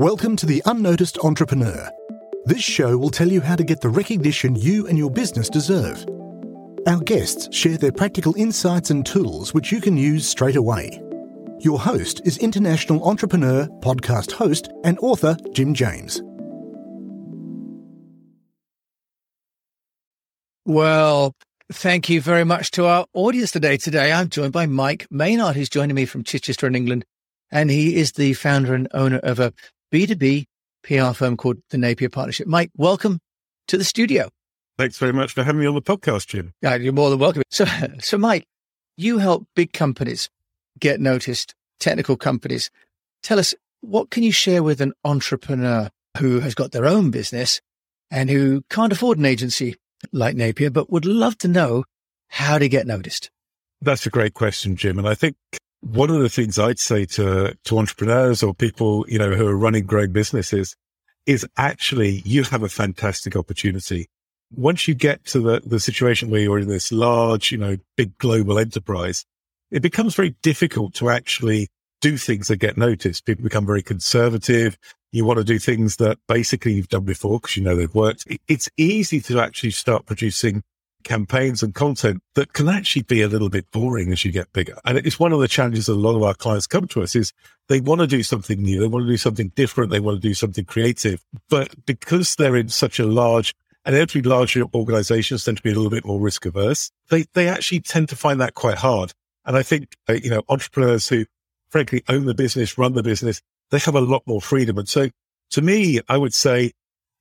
Welcome to The Unnoticed Entrepreneur. This show will tell you how to get the recognition you and your business deserve. Our guests share their practical insights and tools which you can use straight away. Your host is international entrepreneur, podcast host, and author Jim James. Well, thank you very much to our audience today. Today, I'm joined by Mike Maynard, who's joining me from Chichester in England. And he is the founder and owner of a B2B PR firm called the Napier Partnership. Mike, welcome to the studio. Thanks very much for having me on the podcast, Jim. Yeah, you're more than welcome. So, so Mike, you help big companies get noticed, technical companies. Tell us, what can you share with an entrepreneur who has got their own business and who can't afford an agency like Napier, but would love to know how to get noticed? That's a great question, Jim. And I think one of the things I'd say to, to entrepreneurs or people, you know, who are running growing businesses is actually you have a fantastic opportunity. Once you get to the, the situation where you're in this large, you know, big global enterprise, it becomes very difficult to actually do things that get noticed. People become very conservative. You want to do things that basically you've done before because you know they've worked. It's easy to actually start producing campaigns and content that can actually be a little bit boring as you get bigger. And it's one of the challenges that a lot of our clients come to us is they want to do something new. They want to do something different. They want to do something creative. But because they're in such a large and every larger organizations tend to be a little bit more risk averse, they, they actually tend to find that quite hard. And I think, uh, you know, entrepreneurs who frankly own the business, run the business, they have a lot more freedom. And so to me, I would say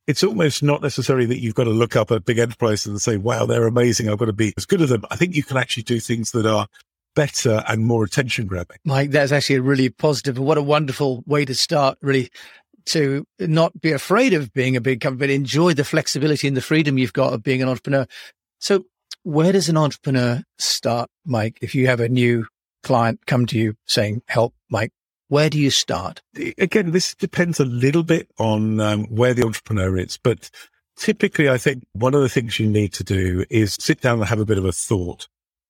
it's almost not necessary that you've got to look up at big enterprises and say, wow, they're amazing. I've got to be as good as them. I think you can actually do things that are better and more attention grabbing. Mike, that's actually a really positive. What a wonderful way to start, really, to not be afraid of being a big company, but enjoy the flexibility and the freedom you've got of being an entrepreneur. So, where does an entrepreneur start, Mike? If you have a new client come to you saying, help, Mike, where do you start? Again, this depends a little bit on um, where the entrepreneur is, but typically, I think one of the things you need to do is sit down and have a bit of a thought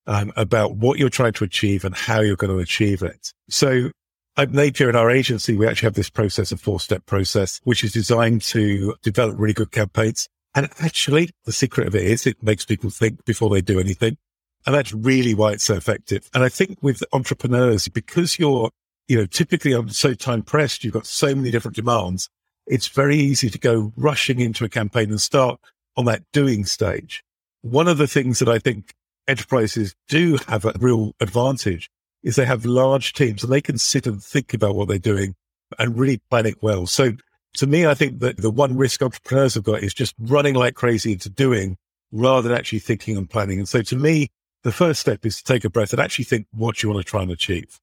um, about what you're trying to achieve and how you're going to achieve it. So at Napier in our agency, we actually have this process, a four step process, which is designed to develop really good campaigns. And actually, the secret of it is it makes people think before they do anything. And that's really why it's so effective. And I think with entrepreneurs, because you're you know, typically I'm so time pressed. You've got so many different demands. It's very easy to go rushing into a campaign and start on that doing stage. One of the things that I think enterprises do have a real advantage is they have large teams and they can sit and think about what they're doing and really plan it well. So to me, I think that the one risk entrepreneurs have got is just running like crazy into doing rather than actually thinking and planning. And so to me, the first step is to take a breath and actually think what you want to try and achieve.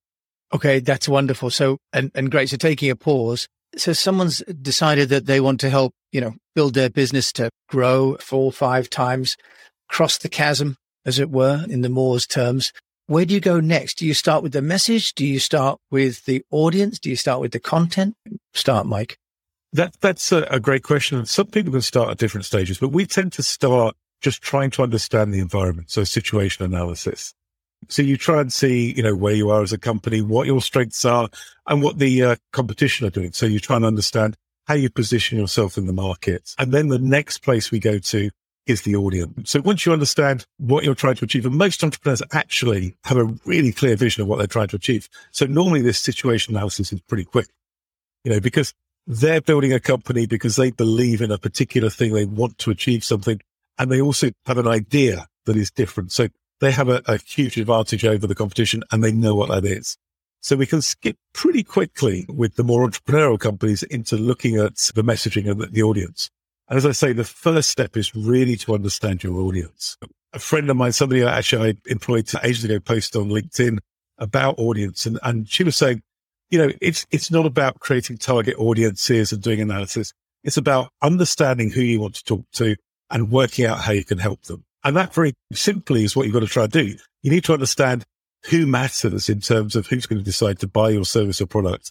Okay, that's wonderful. So, and, and great. So taking a pause. So someone's decided that they want to help, you know, build their business to grow four, five times, cross the chasm, as it were, in the Moore's terms. Where do you go next? Do you start with the message? Do you start with the audience? Do you start with the content? Start, Mike. That, that's a, a great question. Some people can start at different stages, but we tend to start just trying to understand the environment. So situation analysis. So you try and see, you know, where you are as a company, what your strengths are and what the uh, competition are doing. So you try and understand how you position yourself in the market. And then the next place we go to is the audience. So once you understand what you're trying to achieve, and most entrepreneurs actually have a really clear vision of what they're trying to achieve. So normally this situation analysis is pretty quick, you know, because they're building a company because they believe in a particular thing. They want to achieve something and they also have an idea that is different. So they have a, a huge advantage over the competition and they know what that is. So we can skip pretty quickly with the more entrepreneurial companies into looking at the messaging and the audience. And as I say, the first step is really to understand your audience. A friend of mine, somebody actually I employed ages ago, posted on LinkedIn about audience. And, and she was saying, you know, it's, it's not about creating target audiences and doing analysis. It's about understanding who you want to talk to and working out how you can help them. And that very simply is what you've got to try and do. You need to understand who matters in terms of who's going to decide to buy your service or product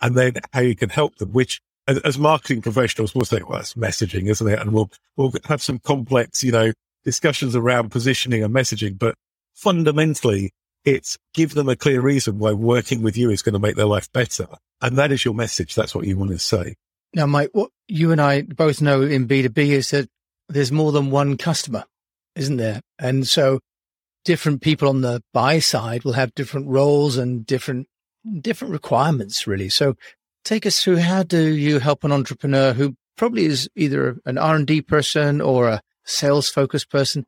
and then how you can help them, which as, marketing professionals, we'll say, well, that's messaging, isn't it? And we'll, we'll have some complex, you know, discussions around positioning and messaging, but fundamentally It's give them a clear reason why working with you is going to make their life better. And that is your message. That's what you want to say. Now, Mike, what you and I both know in B2B is that there's more than one customer, isn't there? And so different people on the buy side will have different roles and different, different requirements, really. So take us through how do you help an entrepreneur who probably is either an R&D person or a sales focused person?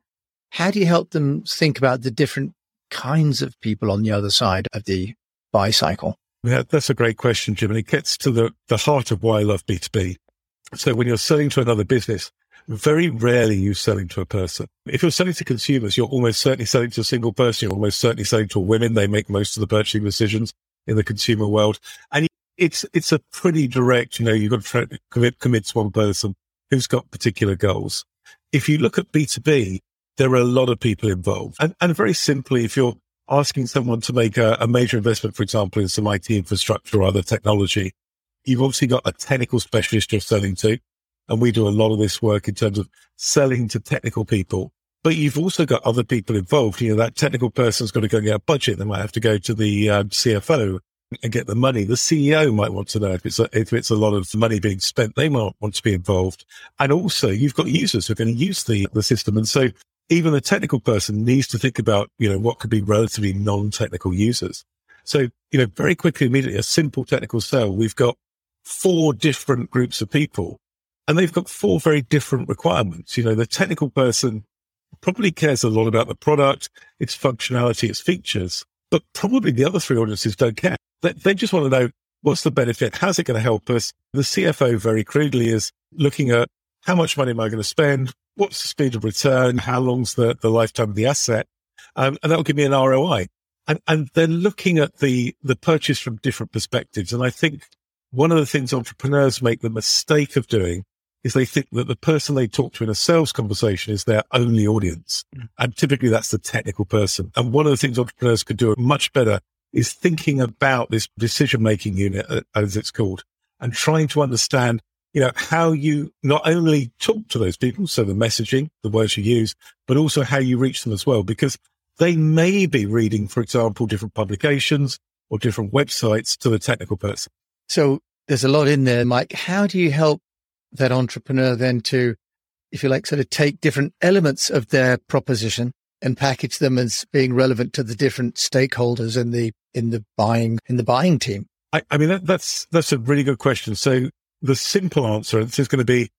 How do you help them think about the different kinds of people on the other side of the buy cycle? Yeah, that's a great question, Jim. And it gets to the, the heart of why I love B2B. So when you're selling to another business, very rarely you selling to a person. If you're selling to consumers, you're almost certainly selling to a single person. You're almost certainly selling to women. They make most of the purchasing decisions in the consumer world. And it's, it's a pretty direct, you know, you've got to commit, commit to one person who's got particular goals. If you look at B2B, there are a lot of people involved. And, and very simply, if you're asking someone to make a, a, major investment, for example, in some IT infrastructure or other technology, you've obviously got a technical specialist you're selling to. And we do a lot of this work in terms of selling to technical people. But you've also got other people involved. You know, that technical person's got to go and get a budget. They might have to go to the um, CFO and get the money. The CEO might want to know if it's a, if it's a lot of money being spent. They might want to be involved. And also you've got users who are going to use the, the system. And so even the technical person needs to think about, you know, what could be relatively non-technical users. So, you know, very quickly, immediately, a simple technical sale, we've got four different groups of people and they've got four very different requirements. You know, the technical person probably cares a lot about the product, its functionality, its features, but probably the other three audiences don't care. They, they just want to know what's the benefit? How's it going to help us? The CFO very crudely is looking at how much money am I going to spend? what's the speed of return? How long's the, the lifetime of the asset? Um, and that'll give me an ROI. And, and they're looking at the, the purchase from different perspectives. And I think one of the things entrepreneurs make the mistake of doing is they think that the person they talk to in a sales conversation is their only audience. Mm. And typically that's the technical person. And one of the things entrepreneurs could do much better is thinking about this decision making unit, uh, as it's called, and trying to understand you know, how you not only talk to those people, so the messaging, the words you use, but also how you reach them as well, because they may be reading, for example, different publications or different websites to the technical person. So there's a lot in there, Mike. How do you help that entrepreneur then to, if you like, sort of take different elements of their proposition and package them as being relevant to the different stakeholders in the, in the buying, in the buying team? I, I mean, that, that's, that's a really good question. So the simple answer, this is going to be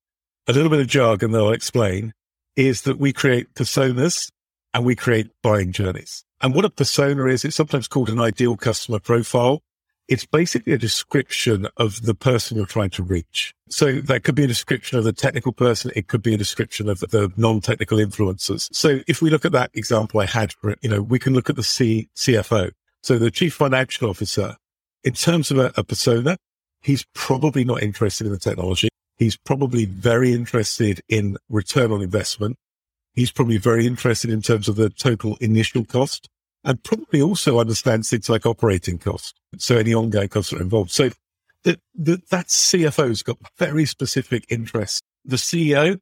a little bit of jargon that I'll explain, is that we create personas and we create buying journeys. And what a persona is, it's sometimes called an ideal customer profile. It's basically a description of the person you're trying to reach. So that could be a description of the technical person. It could be a description of the non-technical influencers. So if we look at that example I had for it, you know, we can look at the C, CFO. So the chief financial officer, in terms of a, a persona, he's probably not interested in the technology. He's probably very interested in return on investment. He's probably very interested in terms of the total initial cost and probably also understands things like operating costs. So any ongoing costs are involved. So the, the, that CFO's got very specific interests. The CEO,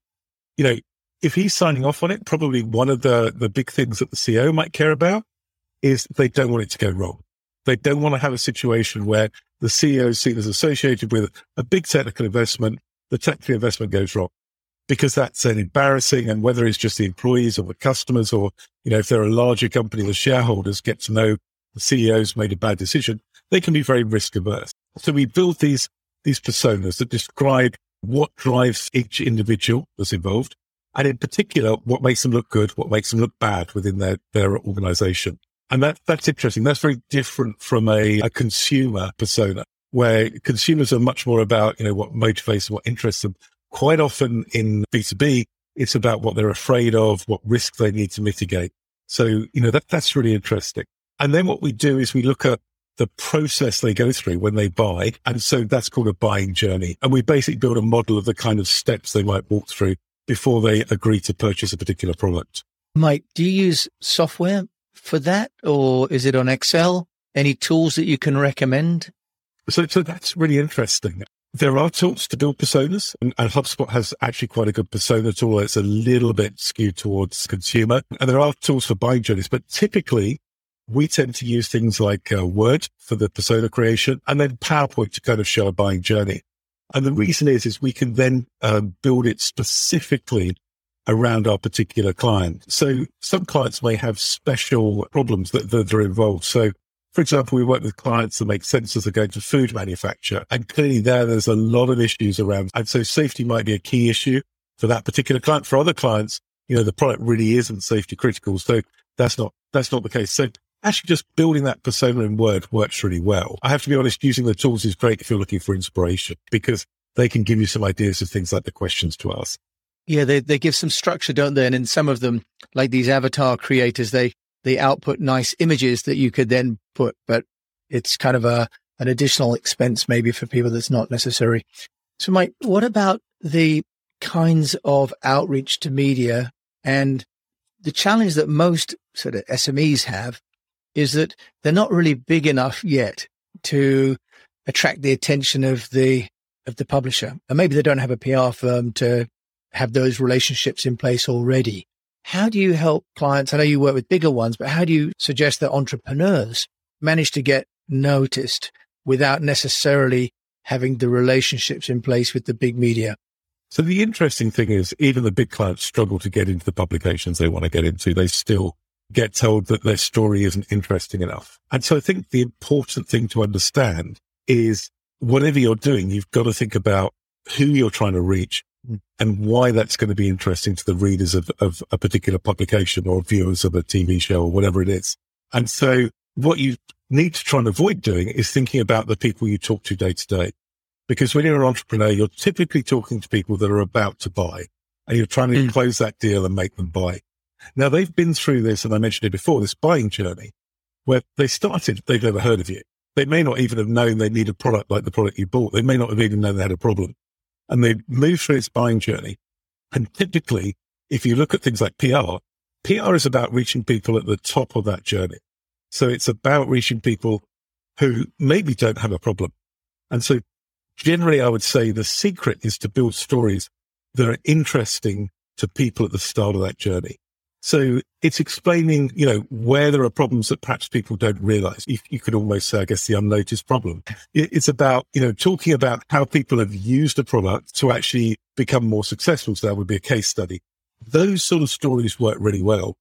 you know, if he's signing off on it, probably one of the, the big things that the CEO might care about is they don't want it to go wrong. They don't want to have a situation where the CEO is seen as associated with a big technical investment. The technical investment goes wrong because that's an embarrassing. And whether it's just the employees or the customers, or, you know, if they're a larger company, the shareholders get to know the CEO's made a bad decision, they can be very risk averse. So we build these, these personas that describe what drives each individual that's involved. And in particular, what makes them look good, what makes them look bad within their, their organization. And that, that's interesting. That's very different from a, a consumer persona where consumers are much more about, you know, what motivates them, what interests them. Quite often in B2B, it's about what they're afraid of, what risk they need to mitigate. So, you know, that, that's really interesting. And then what we do is we look at the process they go through when they buy. And so that's called a buying journey. And we basically build a model of the kind of steps they might walk through before they agree to purchase a particular product. Mike, do you use software for that, or is it on Excel? Any tools that you can recommend? So, so that's really interesting. There are tools to build personas, and, and HubSpot has actually quite a good persona tool. It's a little bit skewed towards consumer, and there are tools for buying journeys. But typically, we tend to use things like uh, Word for the persona creation and then PowerPoint to kind of show a buying journey. And the reason is, is we can then um, build it specifically around our particular client. So some clients may have special problems that, that are involved. So for example, we work with clients that make sensors that go into food manufacture. And clearly there, there's a lot of issues around. And so safety might be a key issue for that particular client. For other clients, you know, the product really isn't safety critical. So that's not, that's not the case. So actually just building that persona in Word works really well. I have to be honest, using the tools is great if you're looking for inspiration because they can give you some ideas of things like the questions to ask. Yeah, they, they give some structure, don't they? And in some of them, like these avatar creators, they, they output nice images that you could then put, but it's kind of a, an additional expense maybe for people that's not necessary. So Mike, what about the kinds of outreach to media and the challenge that most sort of SMEs have is that they're not really big enough yet to attract the attention of the of the publisher. And maybe they don't have a PR firm to have those relationships in place already. How do you help clients? I know you work with bigger ones, but how do you suggest that entrepreneurs manage to get noticed without necessarily having the relationships in place with the big media? So the interesting thing is even the big clients struggle to get into the publications they want to get into. They still get told that their story isn't interesting enough. And so I think the important thing to understand is whatever you're doing, you've got to think about who you're trying to reach. And why that's going to be interesting to the readers of, of a particular publication or viewers of a TV show or whatever it is. And so what you need to try and avoid doing is thinking about the people you talk to day to day. Because when you're an entrepreneur, you're typically talking to people that are about to buy and you're trying to mm. close that deal and make them buy. Now they've been through this, and I mentioned it before, this buying journey where they started, they've never heard of you. They may not even have known they need a product like the product you bought. They may not have even known they had a problem. And they move through its buying journey. And typically, if you look at things like PR, PR is about reaching people at the top of that journey. So it's about reaching people who maybe don't have a problem. And so generally, I would say the secret is to build stories that are interesting to people at the start of that journey. So it's explaining, you know, where there are problems that perhaps people don't realize. You, you, could almost say, I guess, the unnoticed problem. It's about, you know, talking about how people have used a product to actually become more successful. So that would be a case study. Those sort of stories work really well.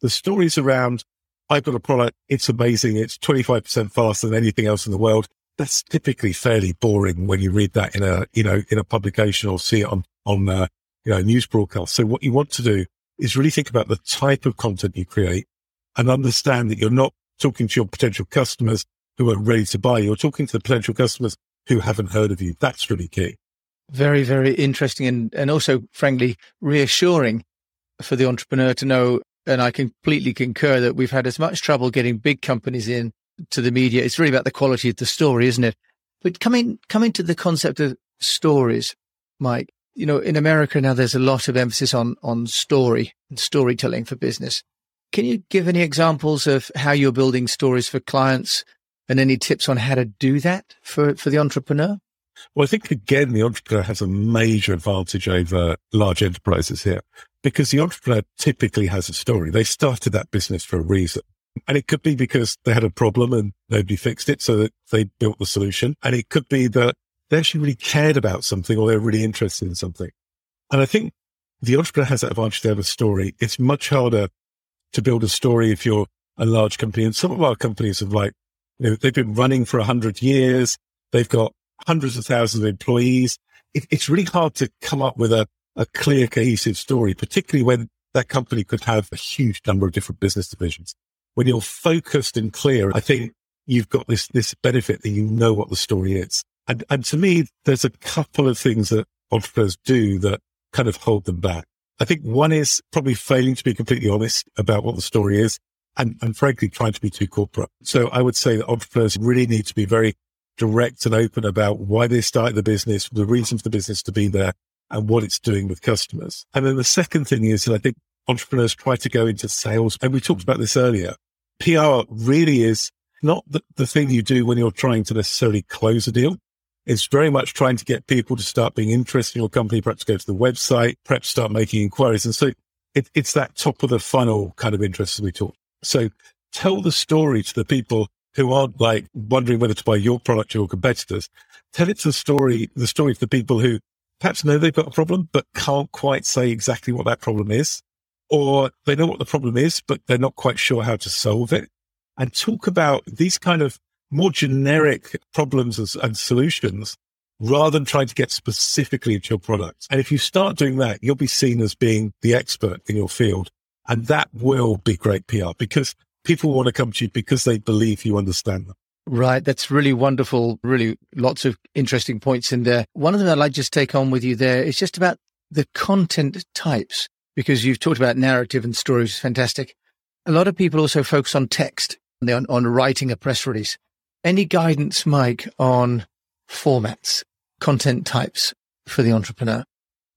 The stories around, I've got a product. It's amazing. It's 25% faster than anything else in the world. That's typically fairly boring when you read that in a, you know, in a publication or see it on, on, uh, you know, news broadcast. So what you want to do is really think about the type of content you create and understand that you're not talking to your potential customers who are ready to buy. You're talking to the potential customers who haven't heard of you. That's really key. Very, very interesting and, and also, frankly, reassuring for the entrepreneur to know. And I completely concur that we've had as much trouble getting big companies in to the media. It's really about the quality of the story, isn't it? But coming, coming to the concept of stories, Mike, you know, in America now, there's a lot of emphasis on, on story and storytelling for business. Can you give any examples of how you're building stories for clients and any tips on how to do that for, for the entrepreneur? Well, I think again, the entrepreneur has a major advantage over large enterprises here because the entrepreneur typically has a story. They started that business for a reason. And it could be because they had a problem and nobody fixed it. So that they built the solution. And it could be that they actually really cared about something or they're really interested in something. And I think the entrepreneur has that advantage to have a story. It's much harder to build a story if you're a large company. And some of our companies have like, you know, they've been running for a hundred years. They've got hundreds of thousands of employees. It, it's really hard to come up with a, a clear, cohesive story, particularly when that company could have a huge number of different business divisions. When you're focused and clear, I think you've got this, this benefit that you know what the story is. And, and to me, there's a couple of things that entrepreneurs do that kind of hold them back. I think one is probably failing to be completely honest about what the story is and, and frankly, trying to be too corporate. So I would say that entrepreneurs really need to be very direct and open about why they started the business, the reason for the business to be there and what it's doing with customers. And then the second thing is that I think entrepreneurs try to go into sales. And we talked about this earlier. PR really is not the, the thing you do when you're trying to necessarily close a deal. It's very much trying to get people to start being interested in your company, perhaps go to the website, perhaps start making inquiries. And so it, it's that top of the funnel kind of interest we talk. So tell the story to the people who aren't like wondering whether to buy your product or your competitors. Tell it to the story, the story to the people who perhaps know they've got a problem, but can't quite say exactly what that problem is. Or they know what the problem is, but they're not quite sure how to solve it. And talk about these kind of more generic problems and solutions rather than trying to get specifically into your product. And if you start doing that, you'll be seen as being the expert in your field. And that will be great PR because people want to come to you because they believe you understand them. Right. That's really wonderful. Really lots of interesting points in there. One of them I'd like to just take on with you there is just about the content types, because you've talked about narrative and stories. Fantastic. A lot of people also focus on text on, on writing a press release. Any guidance, Mike, on formats, content types for the entrepreneur?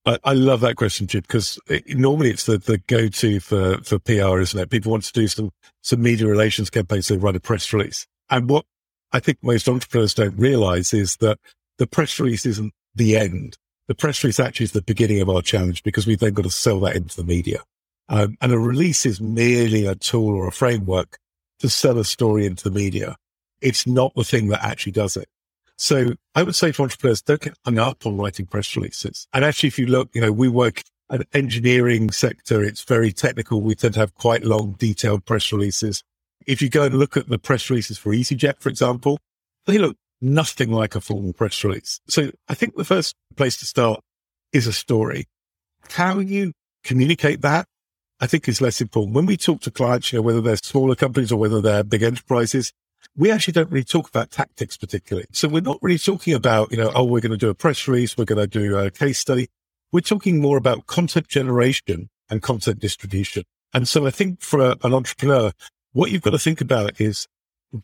I, I love that question, Chip, because it, normally it's the, the go-to for, for PR, isn't it? People want to do some, some media relations campaigns, they write a press release. And what I think most entrepreneurs don't realize is that the press release isn't the end. The press release actually is the beginning of our challenge because we've then got to sell that into the media. Um, and a release is merely a tool or a framework to sell a story into the media. It's not the thing that actually does it. So I would say to entrepreneurs, don't get hung up on writing press releases. And actually, if you look, you know, we work an engineering sector. It's very technical. We tend to have quite long, detailed press releases. If you go and look at the press releases for EasyJet, for example, they look nothing like a formal press release. So I think the first place to start is a story. How you communicate that, I think is less important. When we talk to clients, you know, whether they're smaller companies or whether they're big enterprises, we actually don't really talk about tactics particularly. So we're not really talking about, you know, oh, we're going to do a press release. We're going to do a case study. We're talking more about content generation and content distribution. And so I think for a, an entrepreneur, what you've got to think about is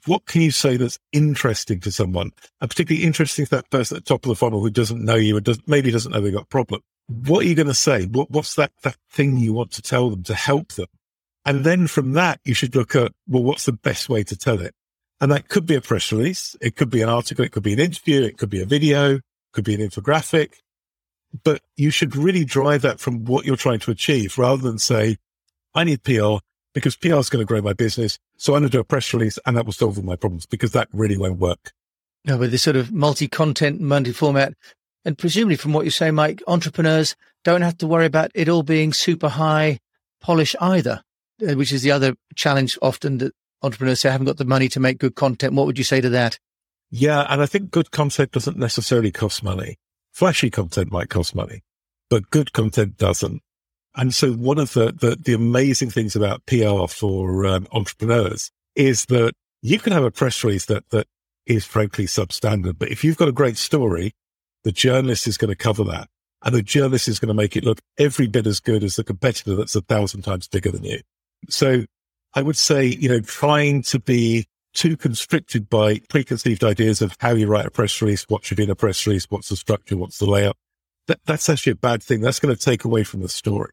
what can you say that's interesting to someone and particularly interesting to that person at the top of the funnel who doesn't know you and does, maybe doesn't know they've got a problem. What are you going to say? What, what's that, that thing you want to tell them to help them? And then from that, you should look at, well, what's the best way to tell it? And that could be a press release. It could be an article. It could be an interview. It could be a video, could be an infographic, but you should really drive that from what you're trying to achieve rather than say, I need PR because PR is going to grow my business. So I'm going to do a press release and that will solve all my problems because that really won't work. No, with this sort of multi-content, multi-format, and presumably from what you say, Mike, entrepreneurs don't have to worry about it all being super high polish either, uh, which is the other challenge often that entrepreneurs say, I haven't got the money to make good content. What would you say to that? Yeah. And I think good content doesn't necessarily cost money. Flashy content might cost money, but good content doesn't. And so one of the, the, the amazing things about PR for um, entrepreneurs is that you can have a press release that, that is frankly substandard. But if you've got a great story, the journalist is going to cover that and the journalist is going to make it look every bit as good as the competitor that's a thousand times bigger than you. So I would say, you know, trying to be too constricted by preconceived ideas of how you write a press release, what should be in a press release, what's the structure, what's the layout. That, that's actually a bad thing. That's going to take away from the story.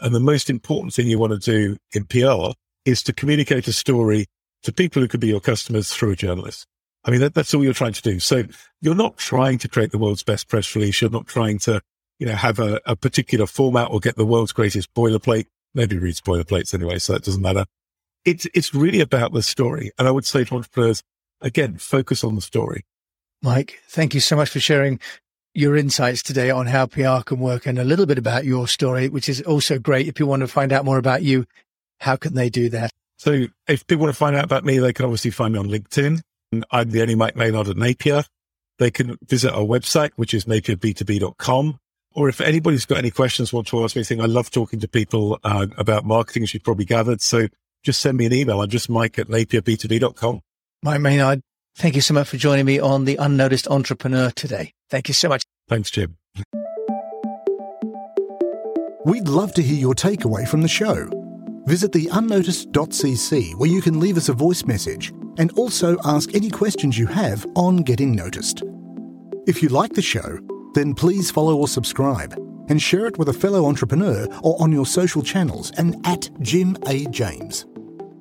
And the most important thing you want to do in PR is to communicate a story to people who could be your customers through a journalist. I mean, that, that's all you're trying to do. So you're not trying to create the world's best press release. You're not trying to, you know, have a, a particular format or get the world's greatest boilerplate. Maybe read boilerplates anyway, so that doesn't matter it's, it's really about the story. And I would say to entrepreneurs, again, focus on the story. Mike, thank you so much for sharing your insights today on how PR can work and a little bit about your story, which is also great. If you want to find out more about you, how can they do that? So if people want to find out about me, they can obviously find me on LinkedIn. I'm the only Mike Maynard at Napier. They can visit our website, which is napierb2b.com. Or if anybody's got any questions, want to ask me anything, I love talking to people uh, about marketing, as you've probably gathered. So just send me an email. I'm just Mike at napierb2b.com. Mike Maynard, thank you so much for joining me on The Unnoticed Entrepreneur today. Thank you so much. Thanks, Jim. We'd love to hear your takeaway from the show. Visit the unnoticed.cc where you can leave us a voice message and also ask any questions you have on getting noticed. If you like the show, then please follow or subscribe and share it with a fellow entrepreneur or on your social channels and at Jim A. James.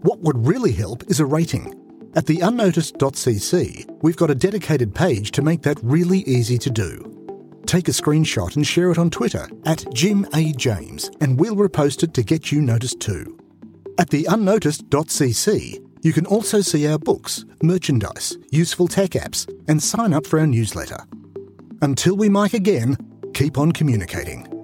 What would really help is a rating. At the unnoticed.cc, we've got a dedicated page to make that really easy to do. Take a screenshot and share it on Twitter at Jim A. James, and we'll repost it to get you noticed too. At the unnoticed.cc, You can also see our books, merchandise, useful tech apps, and sign up for our newsletter. Until we mic again, keep on communicating.